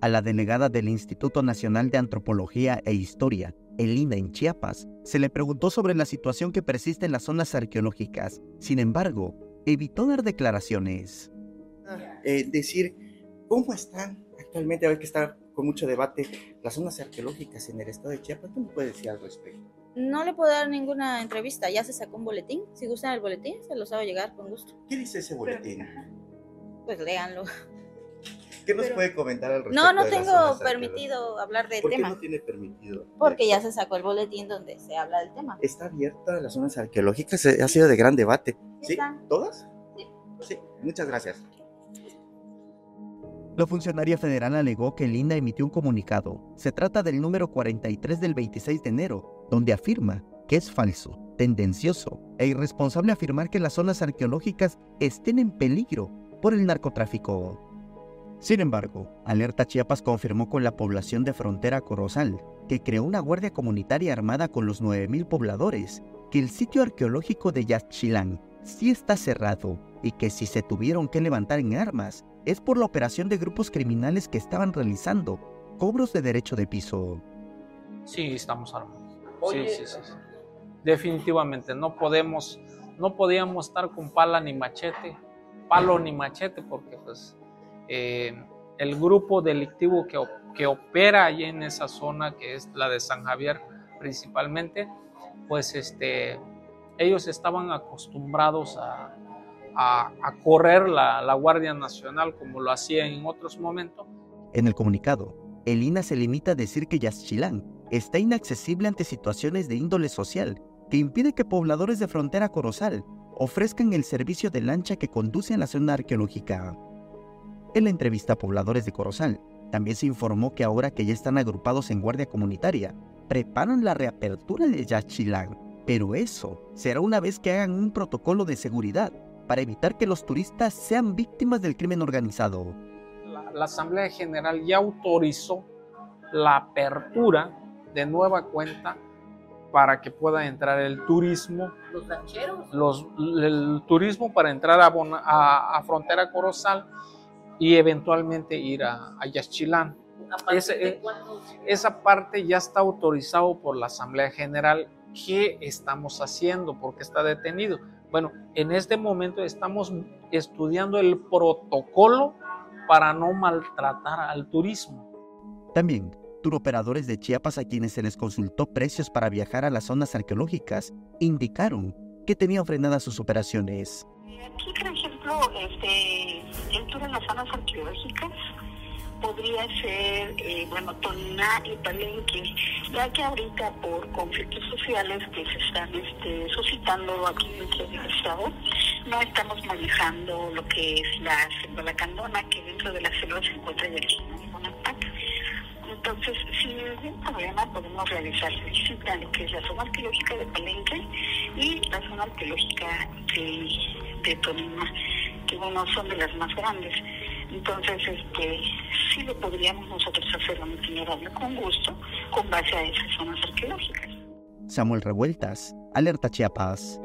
A la delegada del Instituto Nacional de Antropología e Historia, Elina en Chiapas, se le preguntó sobre la situación que persiste en las zonas arqueológicas. Sin embargo, evitó dar declaraciones. Eh, decir cómo están actualmente, a ver que está con mucho debate, las zonas arqueológicas en el estado de Chiapas. ¿Qué me puede decir al respecto? No le puedo dar ninguna entrevista, ya se sacó un boletín. Si gustan el boletín, se los hago llegar con gusto. ¿Qué dice ese boletín? Pues léanlo. ¿Qué nos puede comentar al respecto? No, no de tengo permitido hablar del ¿Por qué tema. no tiene permitido? Porque ya se sacó el boletín donde se habla del tema. Está abierta las zonas arqueológicas, eh, ha sido de gran debate. ¿Sí? Están. ¿Todas? Sí. Sí, muchas gracias. La funcionaria federal alegó que el INA emitió un comunicado. Se trata del número 43 del 26 de enero, donde afirma que es falso, tendencioso e irresponsable afirmar que las zonas arqueológicas estén en peligro por el narcotráfico. Sin embargo, Alerta Chiapas confirmó con la población de frontera Corozal, que creó una guardia comunitaria armada con los 9.000 pobladores, que el sitio arqueológico de Yaxchilán sí está cerrado y que si se tuvieron que levantar en armas es por la operación de grupos criminales que estaban realizando cobros de derecho de piso. Sí, estamos armados. Oye, sí, sí, sí, sí. Definitivamente, no podemos, no podíamos estar con pala ni machete, palo ni machete, porque pues eh, el grupo delictivo que, op- que opera allí en esa zona, que es la de San Javier principalmente, pues este, ellos estaban acostumbrados a, a- correr la, Guardia Nacional como lo hacía en otros momentos, En el comunicado, el INA se limita a decir que Yaxchilán está inaccesible ante situaciones de índole social que impide que pobladores de frontera Corozal ofrezcan el servicio de lancha que conduce a la zona arqueológica. En la entrevista a pobladores de Corozal, también se informó que ahora que ya están agrupados en guardia comunitaria, preparan la reapertura de Yaxchilán, pero eso será una vez que hagan un protocolo de seguridad para evitar que los turistas sean víctimas del crimen organizado. la, la Asamblea General ya autorizó la apertura de nueva cuenta para que pueda entrar el turismo, Los rancheros. los, el turismo para entrar a, Bona- a- a Frontera Corozal y eventualmente ir a, a Yaxchilán. Eh, Esa parte ya está autorizado por la Asamblea General. ¿Qué estamos haciendo? Porque está detenido. Bueno, en este momento estamos estudiando el protocolo para no maltratar al turismo. También, turoperadores de Chiapas a quienes se les consultó precios para viajar a las zonas arqueológicas indicaron que tenían frenadas sus operaciones. Aquí, por ejemplo, este, el tour en las zonas arqueológicas podría ser, eh, bueno, Tona y Palenque, ya que ahorita por conflictos sociales que se están este, suscitando aquí dentro del Estado, no estamos manejando lo que es la selva lacandona, que dentro de la selva se encuentra Yaxchilán y Bonampak. Entonces, sin ningún problema podemos realizar visita a lo que es la zona arqueológica de Palenque y la zona arqueológica de, de Tolima, que bueno, son de las más grandes. Entonces, este, sí lo podríamos nosotros hacer un itinerario con gusto con base a esas zonas arqueológicas. Samuel Revueltas, Alerta Chiapas.